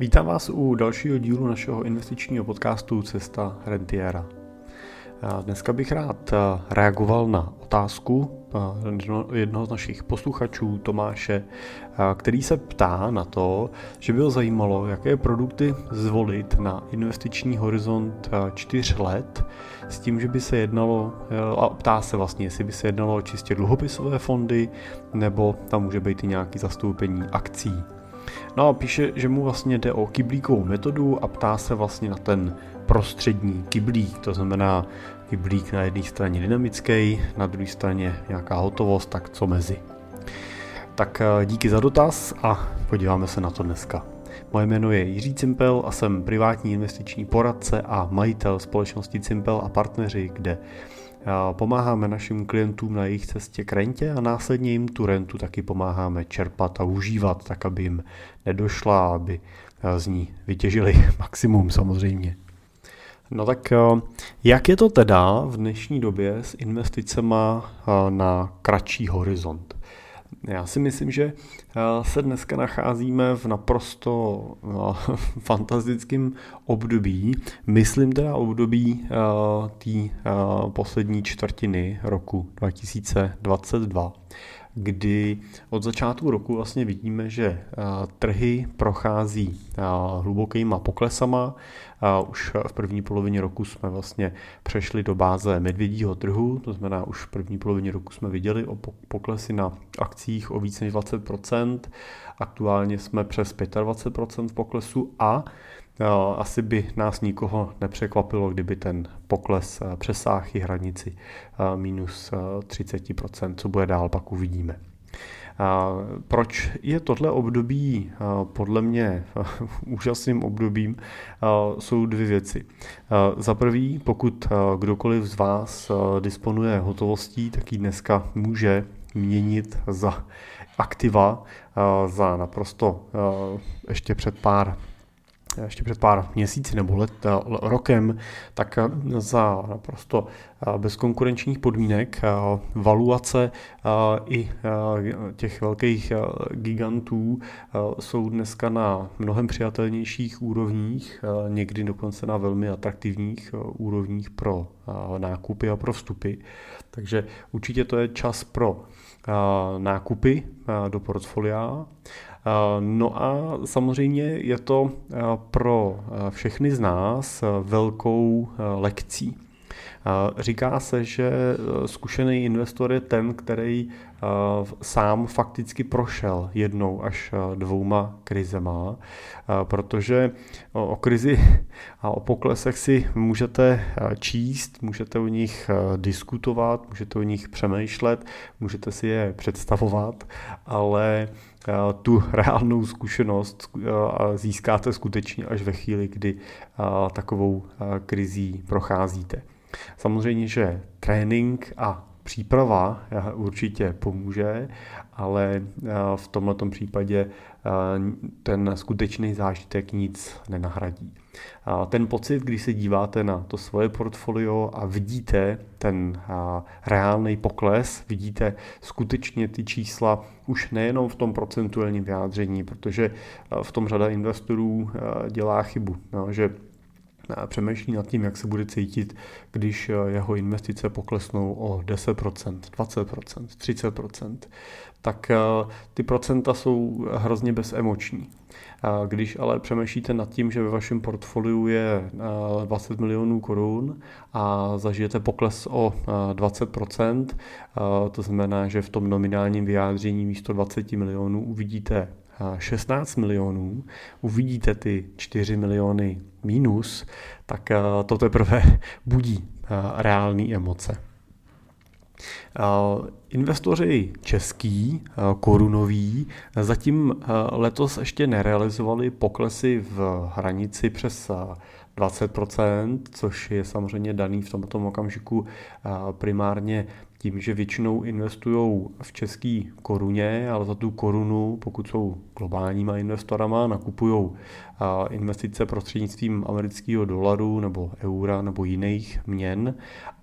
Vítám vás u dalšího dílu našeho investičního podcastu Cesta Rentiera. Dneska bych rád reagoval na otázku jednoho z našich posluchačů, Tomáše, který se ptá na to, že by ho zajímalo, jaké produkty zvolit na investiční horizont 4 let, s tím, že by se jednalo, a ptá se vlastně, jestli by se jednalo o čistě dluhopisové fondy, nebo tam může být i nějaký zastoupení akcí. No a píše, že mu vlastně jde o kyblíkovou metodu a ptá se vlastně na ten prostřední kyblík, to znamená kyblík na jedné straně dynamický, na druhé straně nějaká hotovost, tak co mezi. Tak eh, díky za dotaz a podíváme se na to dneska. Moje jméno je Jiří Cimpel a jsem privátní investiční poradce a majitel společnosti Cimpel a partneři, kde Pomáháme našim klientům na jejich cestě k rentě a následně jim tu rentu taky pomáháme čerpat a užívat, tak aby jim nedošla, aby z ní vytěžili maximum samozřejmě. No tak jak je to teda v dnešní době s investicema na kratší horizont? Já si myslím, že eh, se dneska nacházíme v naprosto eh, fantastickém období. Myslím teda období eh, té poslední čtvrtiny roku 2022 kdy od začátku roku vlastně vidíme, že trhy prochází hlubokýma poklesama. Už v první polovině roku jsme vlastně přešli do báze medvědího trhu, to znamená už v první polovině roku jsme viděli o poklesy na akcích o více než 20%, aktuálně jsme přes 25% v poklesu a asi by nás nikoho nepřekvapilo, kdyby ten pokles přesáhl i hranici minus 30%, co bude dál, pak uvidíme. Proč je tohle období podle mě úžasným obdobím, jsou dvě věci. Za prvý, pokud kdokoliv z vás disponuje hotovostí, tak ji dneska může měnit za aktiva za naprosto ještě před pár ještě před pár měsíci nebo let, eh, rokem, tak eh, za naprosto eh, bezkonkurenčních podmínek valuace i těch velkých gigantů jsou dneska na mnohem přijatelnějších úrovních, někdy dokonce na velmi atraktivních úrovních pro nákupy a pro vstupy. Takže určitě to je čas pro nákupy do portfolia. No a samozřejmě je to pro všechny z nás velkou lekcí. Říká se, že zkušený investor je ten, který sám fakticky prošel jednou až dvouma krizema, protože o krizi a o poklesech si můžete číst, můžete o nich diskutovat, můžete o nich přemýšlet, můžete si je představovat, ale tu reálnou zkušenost získáte skutečně až ve chvíli, kdy takovou krizí procházíte. Samozřejmě, že trénink a příprava určitě pomůže, ale v tomto případě ten skutečný zážitek nic nenahradí. Ten pocit, když se díváte na to svoje portfolio a vidíte ten reálný pokles, vidíte skutečně ty čísla už nejenom v tom procentuálním vyjádření, protože v tom řada investorů dělá chybu, no, že přemýšlí nad tím, jak se bude cítit, když jeho investice poklesnou o 10%, 20%, 30%, tak ty procenta jsou hrozně bezemoční. Když ale přemýšlíte nad tím, že ve vašem portfoliu je 20 milionů korun a zažijete pokles o 20%, to znamená, že v tom nominálním vyjádření místo 20 milionů uvidíte 16 milionů, uvidíte ty 4 miliony mínus, tak to teprve budí reální emoce. Investoři český, korunoví, zatím letos ještě nerealizovali poklesy v hranici přes 20%, což je samozřejmě daný v tomto okamžiku primárně tím, že většinou investují v české koruně, ale za tu korunu, pokud jsou globálníma investorama, nakupují investice prostřednictvím amerického dolaru nebo eura nebo jiných měn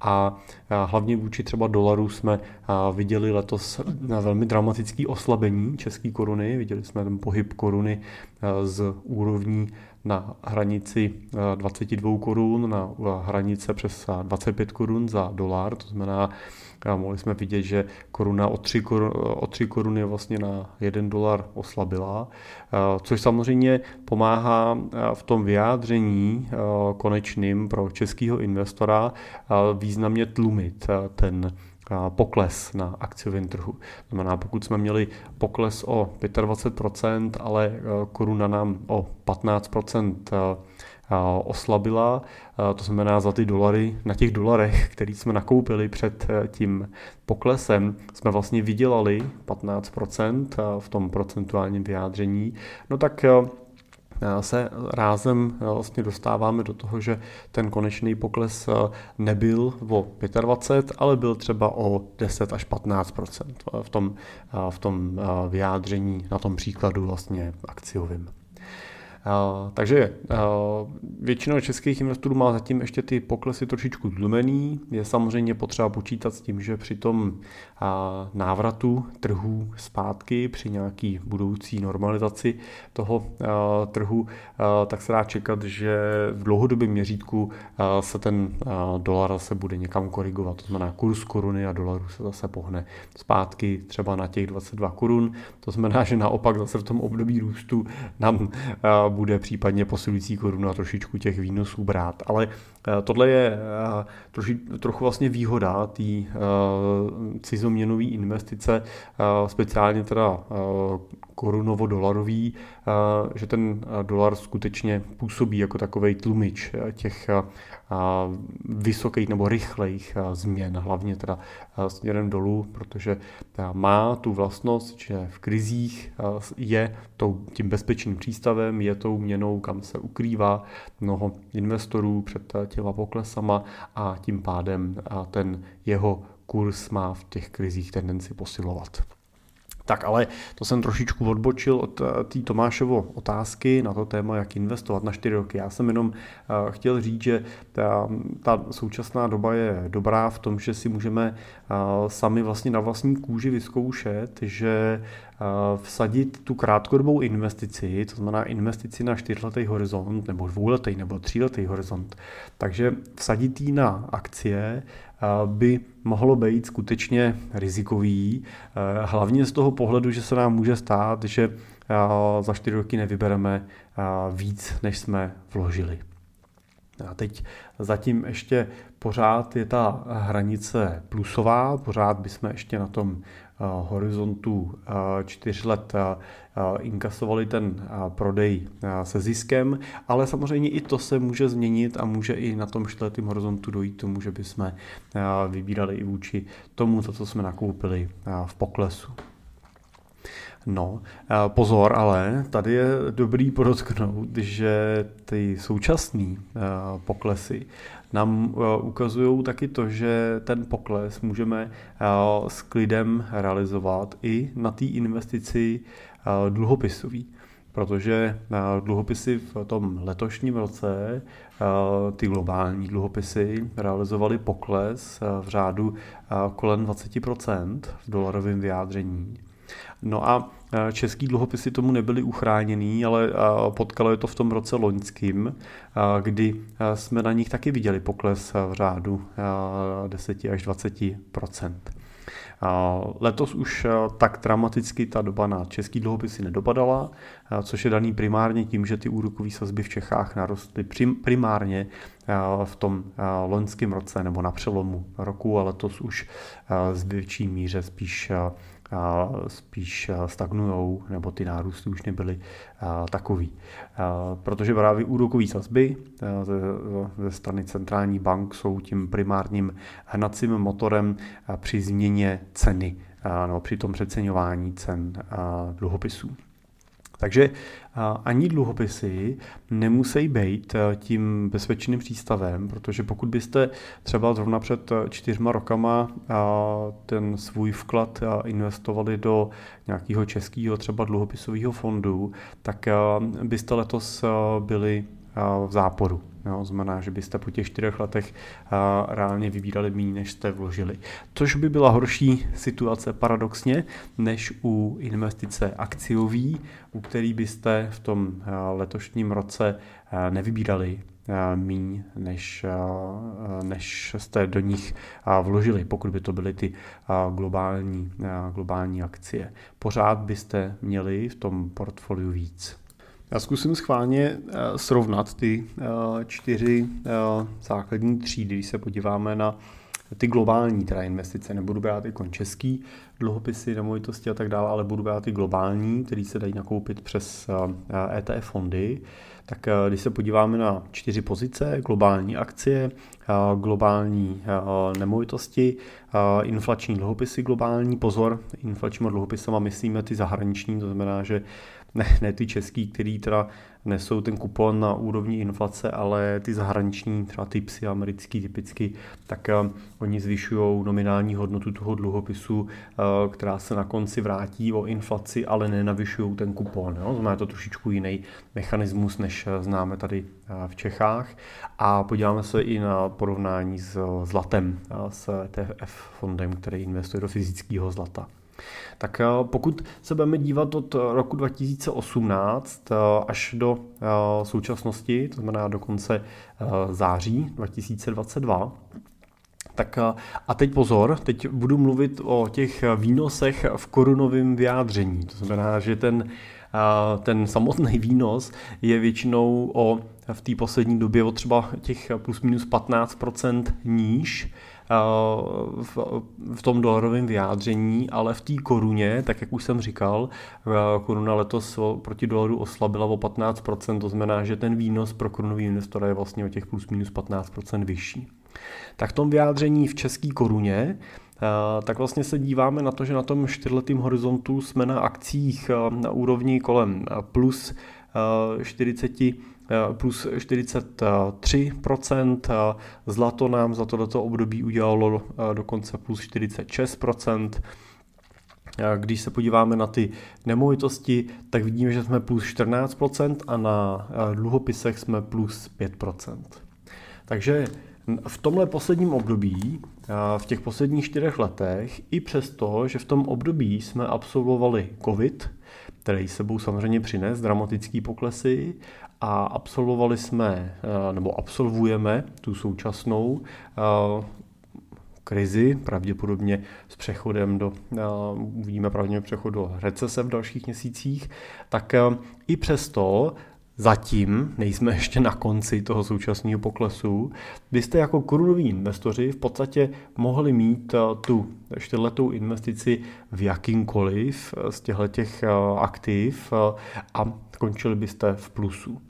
a hlavně vůči třeba dolaru jsme viděli letos na velmi dramatický oslabení české koruny. Viděli jsme ten pohyb koruny z úrovní na hranici 22 korun, na hranice přes 25 korun za dolar, to znamená, mohli jsme vidět, že koruna o 3, korun, o 3 koruny vlastně na 1 dolar oslabila, což samozřejmě pomáhá v tom vyjádření konečným pro českého investora významně tlumit ten pokles na akciovém trhu. Znamená, pokud jsme měli pokles o 25%, ale koruna nám o 15% e, oslabila, to znamená za ty dolary, na těch dolarech, který jsme nakoupili před tím poklesem, jsme vlastně vydělali 15% v tom procentuálním vyjádření, no tak se rázem vlastně dostáváme do toho, že ten konečný pokles nebyl o 25, ale byl třeba o 10 až 15% v tom, v tom vyjádření na tom příkladu vlastně akciovým. Takže většina českých investorů má zatím ještě ty poklesy trošičku tlumený. Je samozřejmě potřeba počítat s tím, že při tom návratu trhů zpátky, při nějaký budoucí normalizaci toho trhu, tak se dá čekat, že v dlouhodobém měřítku se ten dolar zase bude někam korigovat. To znamená, kurz koruny a dolaru se zase pohne zpátky třeba na těch 22 korun. To znamená, že naopak zase v tom období růstu nám bude případně posilující koruna trošičku těch výnosů brát. Ale tohle je eh, troši, trochu vlastně výhoda té eh, cizoměnové investice, speciálně teda korunovo-dolarový, že ten dolar skutečně působí jako takový tlumič těch vysokých nebo rychlejch změn, hlavně teda směrem dolů, protože má tu vlastnost, že v krizích je tím bezpečným přístavem, je tou měnou, kam se ukrývá mnoho investorů před těma poklesama a tím pádem ten jeho kurz má v těch krizích tendenci posilovat. Tak ale to jsem trošičku odbočil od eh, té Tomášovo otázky na to téma, jak investovat na čtyři roky. Já jsem jenom eh, chtěl říct, že ta, ta současná doba je dobrá v tom, že si můžeme eh, sami vlastně na vlastní kůži vyzkoušet, že vsadit tu krátkodobou investici, to znamená investici na čtyřletý horizont, nebo dvouletý, nebo tříletý horizont, takže vsadit ji na akcie by mohlo být skutečně rizikový, hlavně z toho pohledu, že se nám může stát, že za čtyři roky nevybereme víc, než jsme vložili. A teď zatím ještě pořád je ta hranice plusová, pořád bychom ještě na tom horizontu čtyř let inkasovali ten prodej se ziskem, ale samozřejmě i to se může změnit a může i na tom čtvrtém horizontu dojít tomu, že bychom vybírali i vůči tomu, co jsme nakoupili v poklesu. No, pozor, ale tady je dobrý podotknout, že ty současné poklesy nám ukazují taky to, že ten pokles můžeme s klidem realizovat i na té investici dluhopisový protože dluhopisy v tom letošním roce, ty globální dluhopisy, realizovaly pokles v řádu kolem 20% v dolarovém vyjádření. No a český dluhopisy tomu nebyly uchráněný, ale potkalo je to v tom roce loňským, kdy jsme na nich taky viděli pokles v řádu 10 až 20 Letos už tak dramaticky ta doba na český dluhopisy nedopadala, což je daný primárně tím, že ty úrokové sazby v Čechách narostly primárně v tom loňském roce nebo na přelomu roku, ale letos už z větší míře spíš spíš stagnujou, nebo ty nárůsty už nebyly takový. Protože právě úrokové sazby ze strany centrální bank jsou tím primárním hnacím motorem při změně ceny nebo při tom přeceňování cen dluhopisů. Takže ani dluhopisy nemusí být tím bezpečným přístavem, protože pokud byste třeba zrovna před čtyřma rokama ten svůj vklad investovali do nějakého českého třeba dluhopisového fondu, tak byste letos byli v záporu Jo, znamená, že byste po těch čtyřech letech a, reálně vybírali méně, než jste vložili. Což by byla horší situace paradoxně, než u investice akciový, u který byste v tom letošním roce nevybírali míň, než, než jste do nich vložili, pokud by to byly ty globální, globální akcie. Pořád byste měli v tom portfoliu víc. Já zkusím schválně srovnat ty čtyři základní třídy, když se podíváme na ty globální teda investice. Nebudu brát jako český dluhopisy, nemovitosti a tak dále, ale budu brát ty globální, které se dají nakoupit přes ETF fondy tak eh, když se podíváme na čtyři pozice, globální akcie, eh, globální eh, nemovitosti, inflační dluhopisy globální, pozor, inflačníma dluhopisama myslíme ty zahraniční, to znamená, že ne, ne ty český, který teda nesou ten kupon na úrovni inflace, ale ty zahraniční, třeba ty psy americký typicky, tak uh, oni zvyšují nominální hodnotu toho dluhopisu, uh, která se na konci vrátí o inflaci, ale nenavyšují ten kupon. Jo? Znamená to trošičku jiný mechanismus, než známe tady v Čechách. A podíváme se i na porovnání s zlatem, s ETF fondem, který investuje do fyzického zlata. Tak eh, pokud se budeme dívat od roku 2018 eh, až do eh, současnosti, to znamená do konce září 2022, tak a teď pozor, teď budu mluvit o těch výnosech v korunovém vyjádření. To znamená, že ten, ten samotný výnos je většinou o, v té poslední době o třeba těch plus minus 15% níž, v, v tom dolarovém vyjádření, ale v té koruně, tak jak už jsem říkal, koruna letos proti dolaru oslabila o 15%, to znamená, že ten výnos pro korunový investora je vlastně o těch plus minus 15% vyšší. Tak v tom vyjádření v české koruně tak vlastně se díváme na to, že na tom čtyřletým horizontu jsme na akcích na úrovni kolem plus 40 Eh, plus 43%, eh, zlato nám za toto období udělalo eh, dokonce plus 46%, když se podíváme na ty nemovitosti, tak vidíme, že jsme plus 14% a na dluhopisech jsme plus 5%. Takže v tomhle posledním období, v těch posledních čtyřech letech, i přesto, že v tom období jsme absolvovali COVID, který sebou samozřejmě přines dramatický poklesy a absolvovali jsme, eh, nebo absolvujeme tu současnou eh, krizi, pravděpodobně s přechodem do, eh, uvidíme pravděpodobně přechod do recese v dalších měsících, tak i přesto zatím nejsme ještě na konci toho současného poklesu, byste jako korunoví investoři v podstatě mohli mít tu čtyřletou investici v jakýmkoliv z těchto aktiv a končili byste v plusu.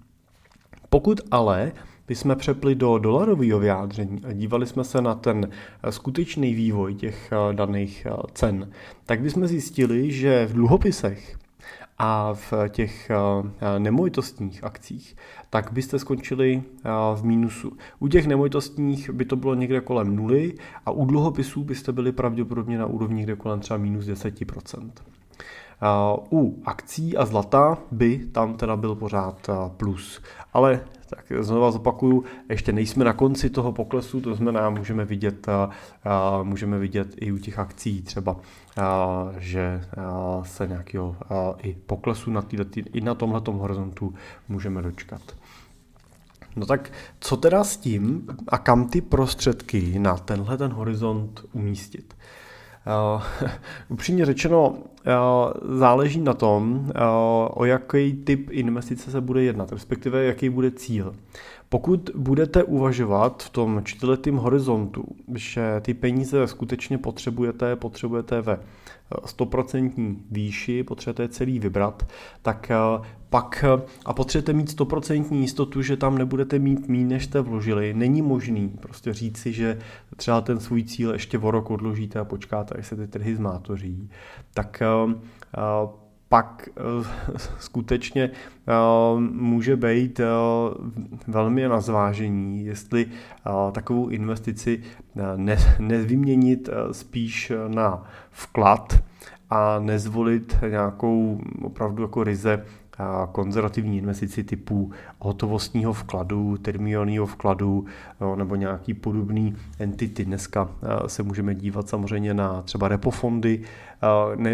Pokud ale bychom přepli do dolarového vyjádření a dívali jsme se na ten eh, skutečný vývoj těch eh, daných eh, cen, tak bychom zjistili, že v dluhopisech a v těch nemovitostních akcích, tak byste skončili v mínusu. U těch nemovitostních by to bylo někde kolem nuly a u dluhopisů byste byli pravděpodobně na úrovni někde kolem třeba minus 10%. U akcí a zlata by tam teda byl pořád plus. Ale tak znova zopakuju, ještě nejsme na konci toho poklesu, to znamená, můžeme vidět, můžeme vidět i u těch akcí třeba, že se nějakého i poklesu na týhle, i na tomhle horizontu můžeme dočkat. No tak co teda s tím a kam ty prostředky na tenhle ten horizont umístit? Uh, upřímně řečeno, záleží na tom, uh, o jaký typ investice se bude jednat, respektive jaký bude cíl. Pokud budete uvažovat v tom čtyřletém horizontu, že ty peníze skutečně potřebujete, potřebujete ve 100% výši, potřebujete celý vybrat, tak pak a potřebujete mít 100% jistotu, že tam nebudete mít méně, než jste vložili. Není možný prostě říci, že třeba ten svůj cíl ještě o rok odložíte a počkáte, až se ty trhy zmátoří. Tak pak skutečně může být velmi na zvážení, jestli takovou investici nevyměnit spíš na vklad a nezvolit nějakou opravdu jako ryze konzervativní investici typu hotovostního vkladu, termionního vkladu nebo nějaký podobný entity. Dneska se můžeme dívat samozřejmě na třeba repofondy.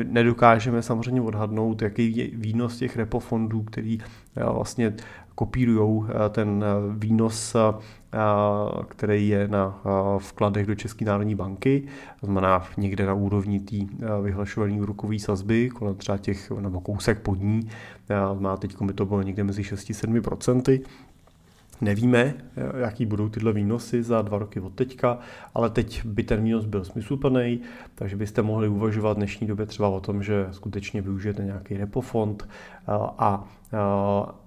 Nedokážeme samozřejmě odhadnout, jaký je výnos těch repofondů, který vlastně kopírují ten výnos který je na vkladech do České národní banky, to znamená někde na úrovni té vyhlašované úrokové sazby, kolem třeba těch, nebo kousek pod ní, má teď by to bylo někde mezi 6-7%. Nevíme, jaký budou tyhle výnosy za dva roky od teďka, ale teď by ten výnos byl smysluplný, takže byste mohli uvažovat v dnešní době třeba o tom, že skutečně využijete nějaký repofond a, a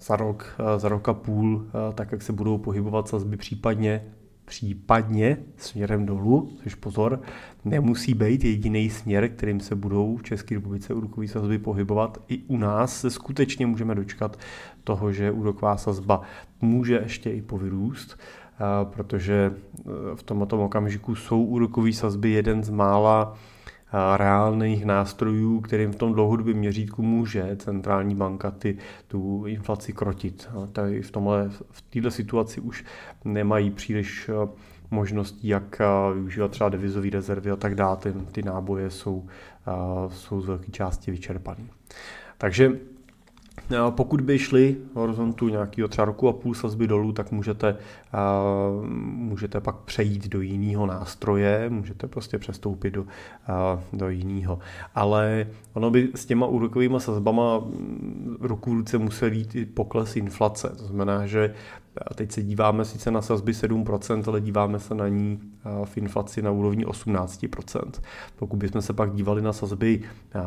za rok, eh, za rok a půl, eh, tak jak se budou pohybovat sazby případně případně směrem dolů, což pozor, nemusí být jediný směr, kterým se budou v České republice úrokové sazby pohybovat. I u nás se skutečně můžeme dočkat toho, že úroková sazba může ještě i povyrůst, eh, protože v tomto okamžiku jsou úrokové sazby jeden z mála reálných nástrojů, kterým v tom dlouhodobém měřítku může centrální banka ty, tu inflaci krotit. Tady v, tomhle, v této situaci už nemají příliš eh, možností, jak eh, využívat třeba devizové rezervy a tak dále. Ty, ty náboje jsou, eh, jsou z velké části vyčerpané. Takže pokud by šli v horizontu nějakého třeba roku a půl sazby dolů, tak můžete, můžete pak přejít do jiného nástroje, můžete prostě přestoupit do, do jiného. Ale ono by s těma úrokovými sazbama mm, ruku v ruce musel jít i pokles inflace. To znamená, že teď se díváme sice na sazby 7%, ale díváme se na ní v inflaci na úrovni 18%. Pokud bychom se pak dívali na sazby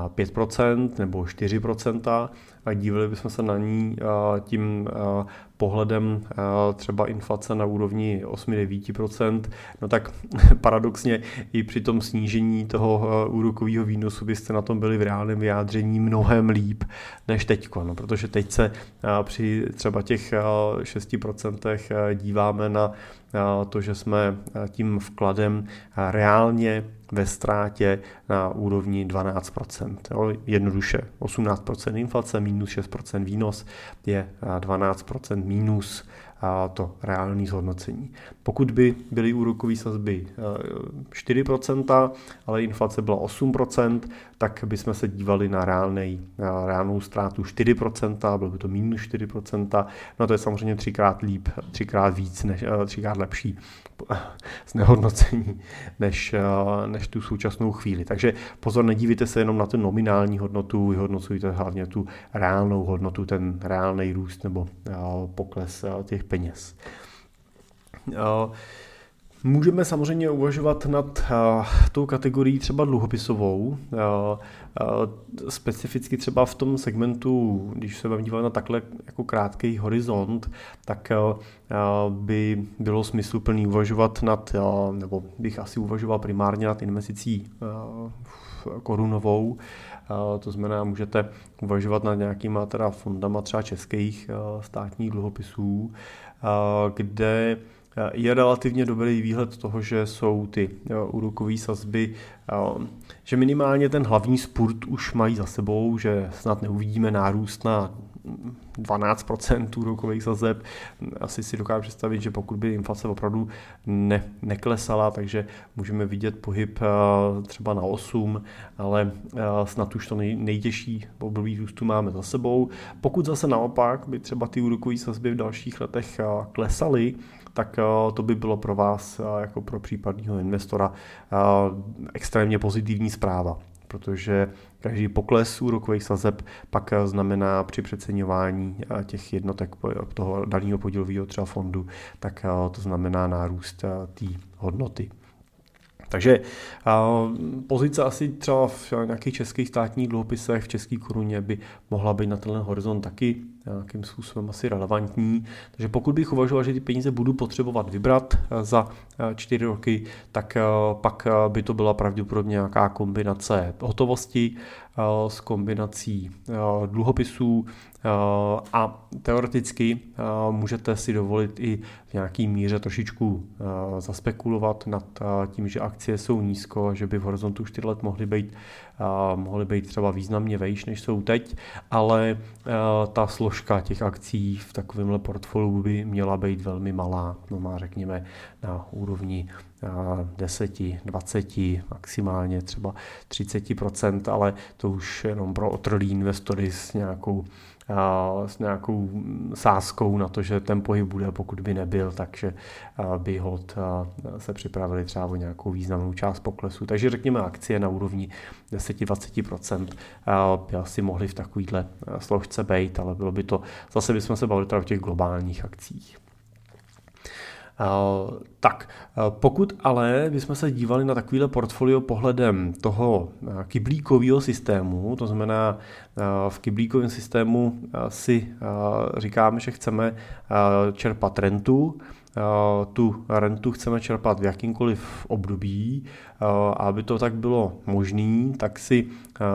5% nebo 4% a dívali bychom se na ní tím pohledem třeba inflace na úrovni 8-9%, no tak paradoxně i při tom snížení toho úrokového výnosu byste na tom byli v reálném vyjádření mnohem líp než teď, no, protože teď se při třeba těch 6% díváme na to, že jsme tím vkladem reálně ve ztrátě na úrovni 12%. Jo, jednoduše 18% inflace minus 6% výnos je 12% minus to reální zhodnocení. Pokud by byly úrokové sazby 4%, ale inflace byla 8%, tak bychom se dívali na, reálnej, na reálnou ztrátu 4%, bylo by to minus 4%, no to je samozřejmě třikrát líp, třikrát víc, než, třikrát lepší znehodnocení než, než tu současnou chvíli. Takže pozor, nedívejte se jenom na tu nominální hodnotu, vyhodnocujte hlavně tu reálnou hodnotu, ten reálný růst nebo pokles těch peněz. Můžeme samozřejmě uvažovat nad uh, tou kategorií třeba dluhopisovou, uh, uh, specificky třeba v tom segmentu, když se vám dívat na takhle jako krátký horizont, tak by bylo smysluplný uvažovat nad, nebo bych asi uvažoval primárně nad investicí korunovou, to znamená, můžete uvažovat nad nějakýma teda fondama třeba českých státních dluhopisů, kde je relativně dobrý výhled toho, že jsou ty úrokové sazby, že minimálně ten hlavní spurt už mají za sebou, že snad neuvidíme nárůst na 12% úrokových sazeb. Asi si dokážu představit, že pokud by inflace opravdu ne, neklesala, takže můžeme vidět pohyb třeba na 8, ale snad už to nej, nejtěžší období růstu máme za sebou. Pokud zase naopak by třeba ty úrokové sazby v dalších letech klesaly, tak eh, to by bylo pro vás eh, jako pro případního investora eh, extrémně pozitivní zpráva protože každý pokles úrokových sazeb pak znamená při přeceňování těch jednotek toho daného podílového třeba fondu, tak to znamená nárůst té hodnoty. Takže pozice asi třeba v nějakých českých státních dluhopisech v české koruně by mohla být na tenhle horizont taky nějakým způsobem asi relevantní. Takže pokud bych uvažoval, že ty peníze budu potřebovat vybrat za čtyři roky, tak pak by to byla pravděpodobně nějaká kombinace hotovosti s kombinací dluhopisů a teoreticky můžete si dovolit i v nějaký míře trošičku zaspekulovat nad tím, že akcie jsou nízko, že by v horizontu 4 let mohly být mohly být třeba významně vejš, než jsou teď, ale ta složka těch akcí v takovémhle portfoliu by měla být velmi malá, no má řekněme na úrovni 10, 20, maximálně třeba 30%, ale to už jenom pro otrlý investory s nějakou s nějakou sázkou na to, že ten pohyb bude, pokud by nebyl, takže by hod se připravili třeba o nějakou významnou část poklesu. Takže řekněme akcie na úrovni 10-20% by asi mohly v takovýhle složce být, ale bylo by to, zase bychom se bavili teda o těch globálních akcích. Eh, tak, eh, pokud ale bychom se dívali na takovýhle portfolio pohledem toho eh, kyblíkového systému, to znamená v kyblíkovém systému si říkáme, že chceme čerpat rentu, tu rentu chceme čerpat v jakýmkoliv období aby to tak bylo možné, tak si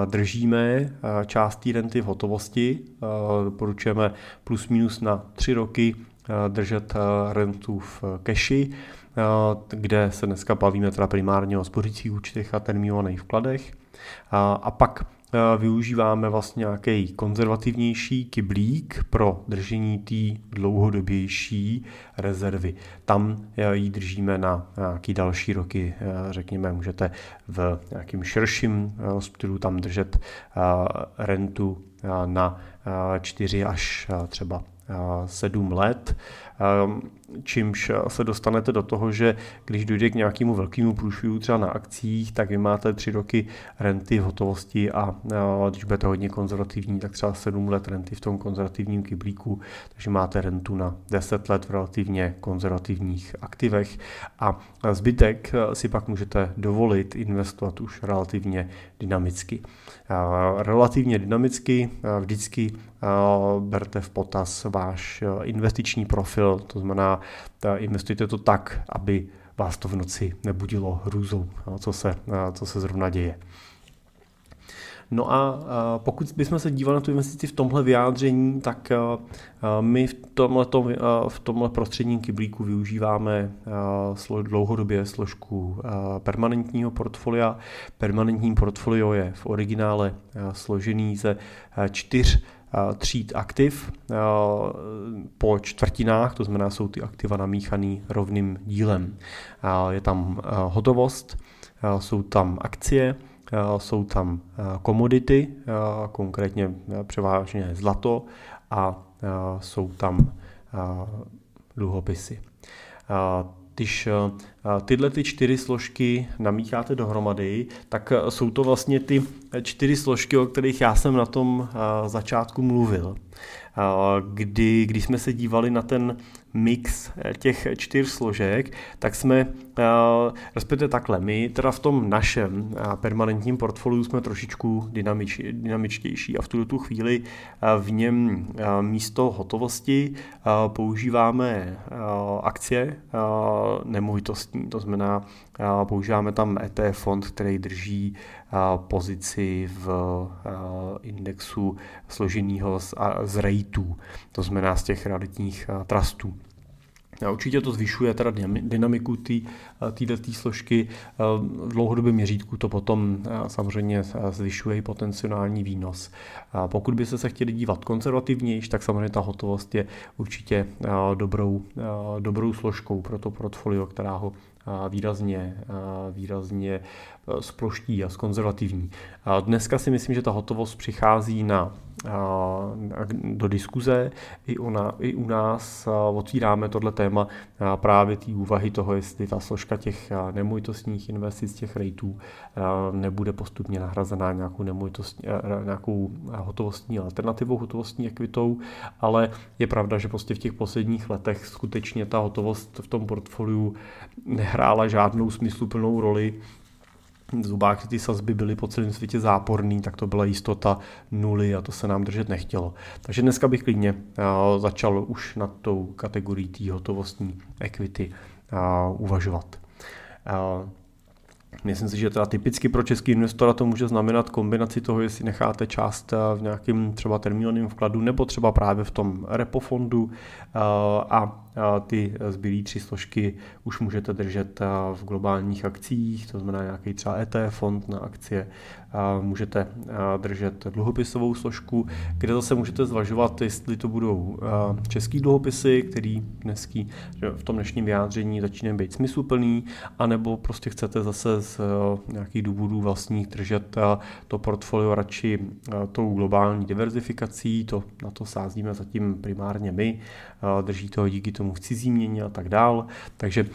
držíme část té renty v hotovosti, doporučujeme plus minus na tři roky držet eh, rentu v keši, eh, kde se dneska bavíme teda primárně o spořících účtech a termínovaných vkladech. A pak využíváme vlastně nějaký konzervativnější kyblík pro držení té dlouhodobější rezervy. Tam ji držíme na nějaký další roky, řekněme, můžete v nějakým širším rozptylu tam držet rentu na 4 až třeba 7 let, čímž se dostanete do toho, že když dojde k nějakému velkému průšvihu třeba na akcích, tak vy máte 3 roky renty v hotovosti a když budete hodně konzervativní, tak třeba 7 let renty v tom konzervativním kyblíku, takže máte rentu na 10 let v relativně konzervativních aktivech a zbytek si pak můžete dovolit investovat už relativně dynamicky. Relativně dynamicky vždycky berte v potaz váš investiční profil, to znamená, investujte to tak, aby vás to v noci nebudilo hrůzou, co se, co se zrovna děje. No a pokud bychom se dívali na tu investici v tomhle vyjádření, tak my v tomhle, v tomhle prostředním kyblíku využíváme dlouhodobě složku permanentního portfolia. Permanentní portfolio je v originále složený ze čtyř tříd aktiv po čtvrtinách, to znamená, jsou ty aktiva namíchaný rovným dílem. Je tam hotovost, jsou tam akcie, jsou tam komodity, konkrétně převážně zlato a jsou tam dluhopisy. Když tyhle ty čtyři složky namícháte dohromady, tak jsou to vlastně ty čtyři složky, o kterých já jsem na tom začátku mluvil. Kdy, když jsme se dívali na ten mix eh, těch čtyř složek, tak jsme, eh, respektive takhle, my teda v tom našem eh, permanentním portfoliu jsme trošičku dynamič, dynamičtější a v tuto tu chvíli v něm místo hotovosti používáme akcie nemovitostní, to znamená používáme tam ETF fond, který drží pozici v indexu složeného z, rateů, to znamená z těch realitních trustů. A určitě to zvyšuje teda dynamiku této složky. V dlouhodobém měřítku to potom samozřejmě zvyšuje i potenciální výnos. Pokud by se chtěli dívat konzervativněji, tak samozřejmě ta hotovost je určitě dobrou, dobrou složkou pro to portfolio, která ho výrazně, výrazně sploští a skonzervativní. Dneska si myslím, že ta hotovost přichází na do diskuze. I u, na, I u nás otvíráme tohle téma právě té úvahy toho, jestli ta složka těch nemovitostních investic, těch rejtů nebude postupně nahrazená nějakou, nějakou hotovostní alternativou, hotovostní ekvitou, ale je pravda, že prostě v těch posledních letech skutečně ta hotovost v tom portfoliu nehrála žádnou smysluplnou roli zubách ty sazby byly po celém světě záporný, tak to byla jistota nuly a to se nám držet nechtělo. Takže dneska bych klidně začal už nad tou kategorií té hotovostní equity uvažovat. Myslím si, že teda typicky pro český investora to může znamenat kombinaci toho, jestli necháte část v nějakém třeba termínovaném vkladu nebo třeba právě v tom repo fondu a ty zbylé tři složky už můžete držet v globálních akcích, to znamená nějaký třeba ETF fond na akcie, můžete držet dluhopisovou složku, kde zase můžete zvažovat, jestli to budou český dluhopisy, který dnesky v tom dnešním vyjádření začínají být smysluplný, anebo prostě chcete zase z nějakých důvodů vlastních držet to portfolio radši tou globální diverzifikací, to, na to sázíme zatím primárně my, drží toho díky tomu v cizí měně a tak dál, takže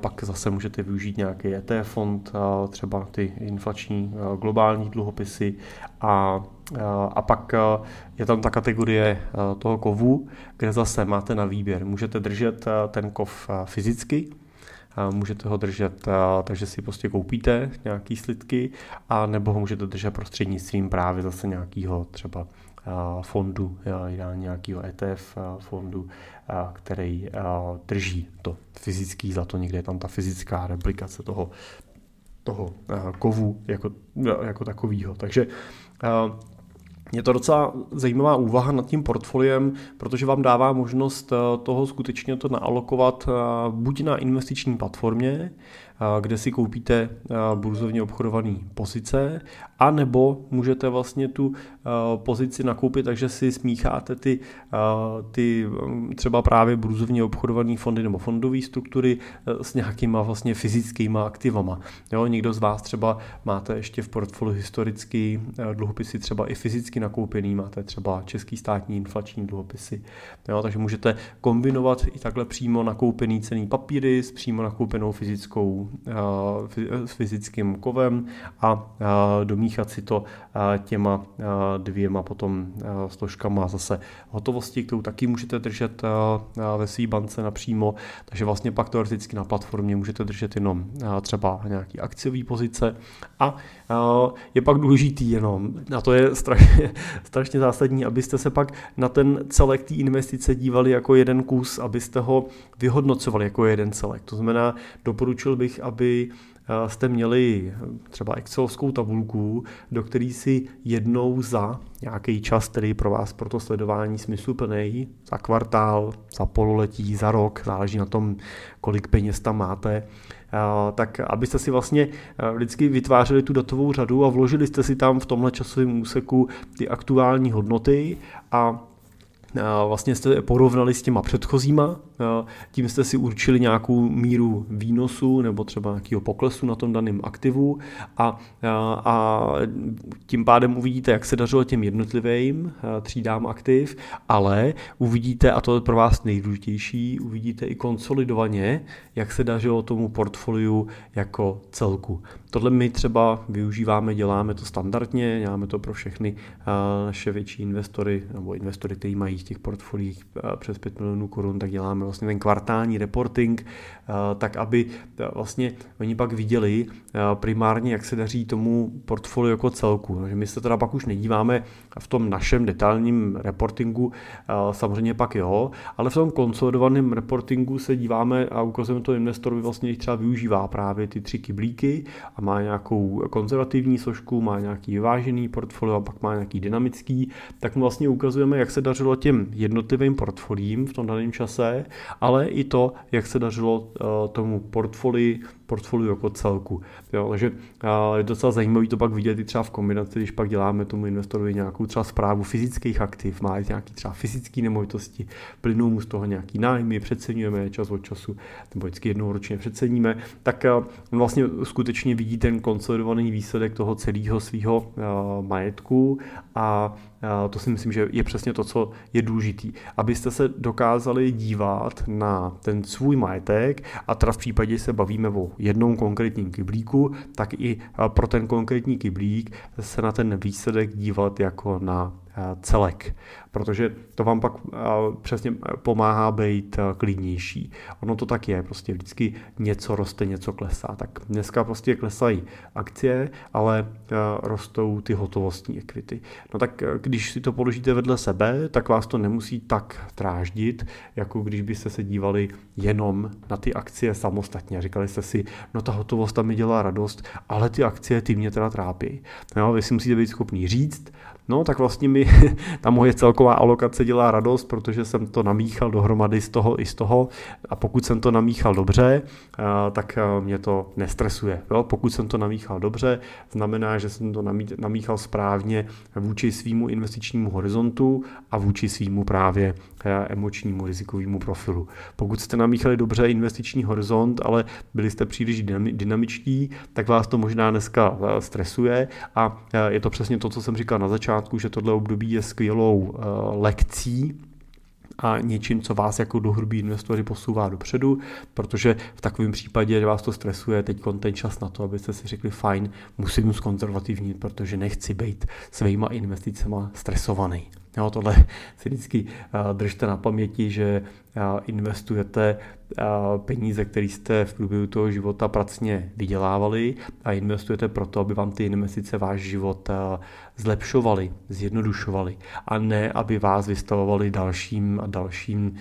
pak zase můžete využít nějaký ETF fond, třeba ty inflační globální dluhopisy a a pak je tam ta kategorie toho kovu, kde zase máte na výběr. Můžete držet ten kov fyzicky, můžete ho držet, takže si prostě koupíte nějaký slidky, a nebo ho můžete držet prostřednictvím právě zase nějakého třeba fondu, nějakého ETF fondu, který drží to fyzický za to, někde je tam ta fyzická replikace toho, toho kovu jako, jako takového. Takže je to docela zajímavá úvaha nad tím portfoliem, protože vám dává možnost toho skutečně to naalokovat buď na investiční platformě, kde si koupíte burzovně obchodované pozice, a nebo můžete vlastně tu pozici nakoupit, takže si smícháte ty, ty třeba právě burzovně obchodované fondy nebo fondové struktury e, s nějakýma vlastně fyzickýma aktivama. Jo, někdo z vás třeba máte ještě v portfoliu historicky dluhopisy třeba i fyzicky nakoupený, máte třeba český státní inflační dluhopisy. Jo, takže můžete kombinovat i takhle přímo nakoupený cený papíry s přímo nakoupenou fyzickou Eh, s fyzickým kovem a eh, domíchat si to eh, těma dvěma potom složkama zase hotovosti, kterou taky můžete držet ve své bance napřímo, takže vlastně pak teoreticky na platformě můžete držet jenom třeba nějaký akciový pozice a je pak důležitý jenom, a to je strašně, strašně zásadní, abyste se pak na ten celek té investice dívali jako jeden kus, abyste ho vyhodnocovali jako jeden celek. To znamená, doporučil bych, aby eh, jste měli třeba excelovskou tabulku, do které si jednou za nějaký čas, který pro vás pro to sledování smysluplný, za kvartál, za pololetí, za rok, záleží na tom, kolik peněz tam máte, Eh, tak abyste si vlastně eh, vždycky vytvářeli tu datovou řadu a vložili jste si tam v tomhle časovém úseku ty aktuální hodnoty a vlastně jste porovnali s těma předchozíma, tím jste si určili nějakou míru výnosu nebo třeba nějakého poklesu na tom daném aktivu a, a tím pádem uvidíte, jak se dařilo těm jednotlivým třídám aktiv, ale uvidíte, a to je pro vás nejdůležitější, uvidíte i konsolidovaně, jak se dařilo tomu portfoliu jako celku. Tohle my třeba využíváme, děláme to standardně, děláme to pro všechny naše větší investory nebo investory, kteří mají v těch portfoliích přes 5 milionů korun, tak děláme vlastně ten kvartální reporting, tak aby vlastně oni pak viděli primárně, jak se daří tomu portfoliu jako celku. Takže my se teda pak už nedíváme v tom našem detailním reportingu, samozřejmě pak jo, ale v tom konsolidovaném reportingu se díváme a ukazujeme to investorovi vlastně, třeba využívá právě ty tři kyblíky a má nějakou konzervativní složku, má nějaký vyvážený portfolio a pak má nějaký dynamický, tak mu vlastně ukazujeme, jak se dařilo těm jednotlivým portfolím v tom daném čase, ale i to, jak se dařilo uh, tomu portfolii portfoliu jako celku. Jo, takže je docela zajímavé to pak vidět i třeba v kombinaci, když pak děláme tomu investorovi nějakou třeba zprávu fyzických aktiv, má nějaký třeba fyzické nemovitosti, plynou mu z toho nějaký nájmy, přeceňujeme čas od času, nebo vždycky jednou ročně přeceníme, tak on vlastně skutečně vidí ten konsolidovaný výsledek toho celého svého majetku a to si myslím, že je přesně to, co je důležitý. Abyste se dokázali dívat na ten svůj majetek a teda v případě se bavíme o jednou konkrétním kyblíku, tak i pro ten konkrétní kyblík se na ten výsledek dívat jako na celek, protože to vám pak přesně pomáhá být klidnější. Ono to tak je, prostě vždycky něco roste, něco klesá. Tak dneska prostě klesají akcie, ale rostou ty hotovostní ekvity. No tak když si to položíte vedle sebe, tak vás to nemusí tak tráždit, jako když byste se dívali jenom na ty akcie samostatně říkali jste si, no ta hotovost tam mi dělá radost, ale ty akcie ty mě teda trápí. No, vy si musíte být schopný říct, no tak vlastně mi ta moje celková alokace dělá radost, protože jsem to namíchal dohromady z toho i z toho a pokud jsem to namíchal dobře, tak mě to nestresuje. Jo? Pokud jsem to namíchal dobře, znamená, že jsem to namíchal správně vůči svýmu investičnímu horizontu a vůči svýmu právě emočnímu rizikovému profilu. Pokud jste namíchali dobře investiční horizont, ale byli jste příliš dynamičtí, tak vás to možná dneska stresuje a je to přesně to, co jsem říkal na začátku, že tohle období je skvělou lekcí a něčím, co vás jako dohrubí investory posouvá dopředu, protože v takovém případě, že vás to stresuje, teď ten čas na to, abyste si řekli, fajn, musím zkonzervativnit, protože nechci být svýma investicema stresovaný. Jo, tohle si vždycky držte na paměti, že investujete peníze, které jste v průběhu toho života pracně vydělávali a investujete proto, aby vám ty investice váš život zlepšovaly, zjednodušovaly a ne, aby vás vystavovali dalším a dalším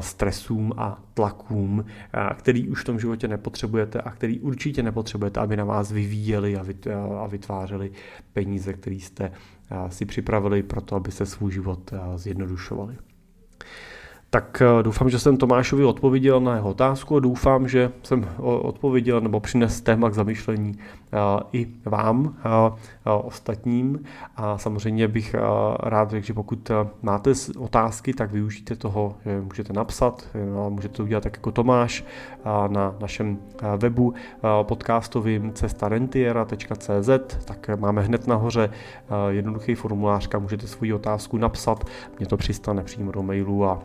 stresům a tlakům, který už v tom životě nepotřebujete a který určitě nepotřebujete, aby na vás vyvíjeli a vytvářeli peníze, které jste si připravili pro to, aby se svůj život zjednodušovali. Tak eh, doufám, že jsem Tomášovi odpověděl na jeho otázku a doufám, že jsem odpověděl nebo přines téma k zamýšlení eh, i vám, eh, ostatním. A samozřejmě bych rád řekl, že pokud máte otázky, tak využijte toho, že můžete napsat, můžete to udělat tak jako Tomáš na našem webu podcastovým cestarentiera.cz, tak máme hned nahoře jednoduchý formulář, kam můžete svoji otázku napsat, mě to přistane přímo do mailu a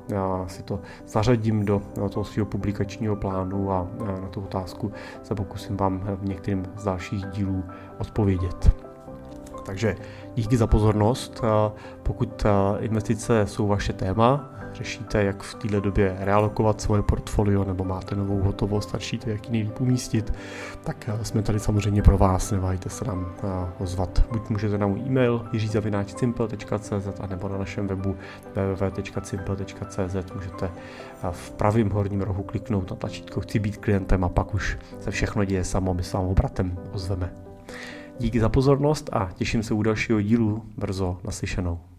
si to zařadím do toho svého publikačního plánu a na tu otázku se pokusím vám v některým z dalších dílů odpovědět. Takže díky za pozornost. Pokud investice jsou vaše téma, řešíte, jak v této době realokovat svoje portfolio, nebo máte novou hotovost a řešíte, jak ji umístit, tak eh, jsme tady samozřejmě pro vás, neváhejte se nám eh, ozvat. Buď můžete na můj e-mail jiřizavináčsimple.cz a nebo na našem webu www.simple.cz můžete eh, v pravém horním rohu kliknout na tlačítko Chci být klientem a pak už se všechno děje samo, my s vám obratem ozveme. Díky za pozornost a těším se u dalšího dílu brzo naslyšenou.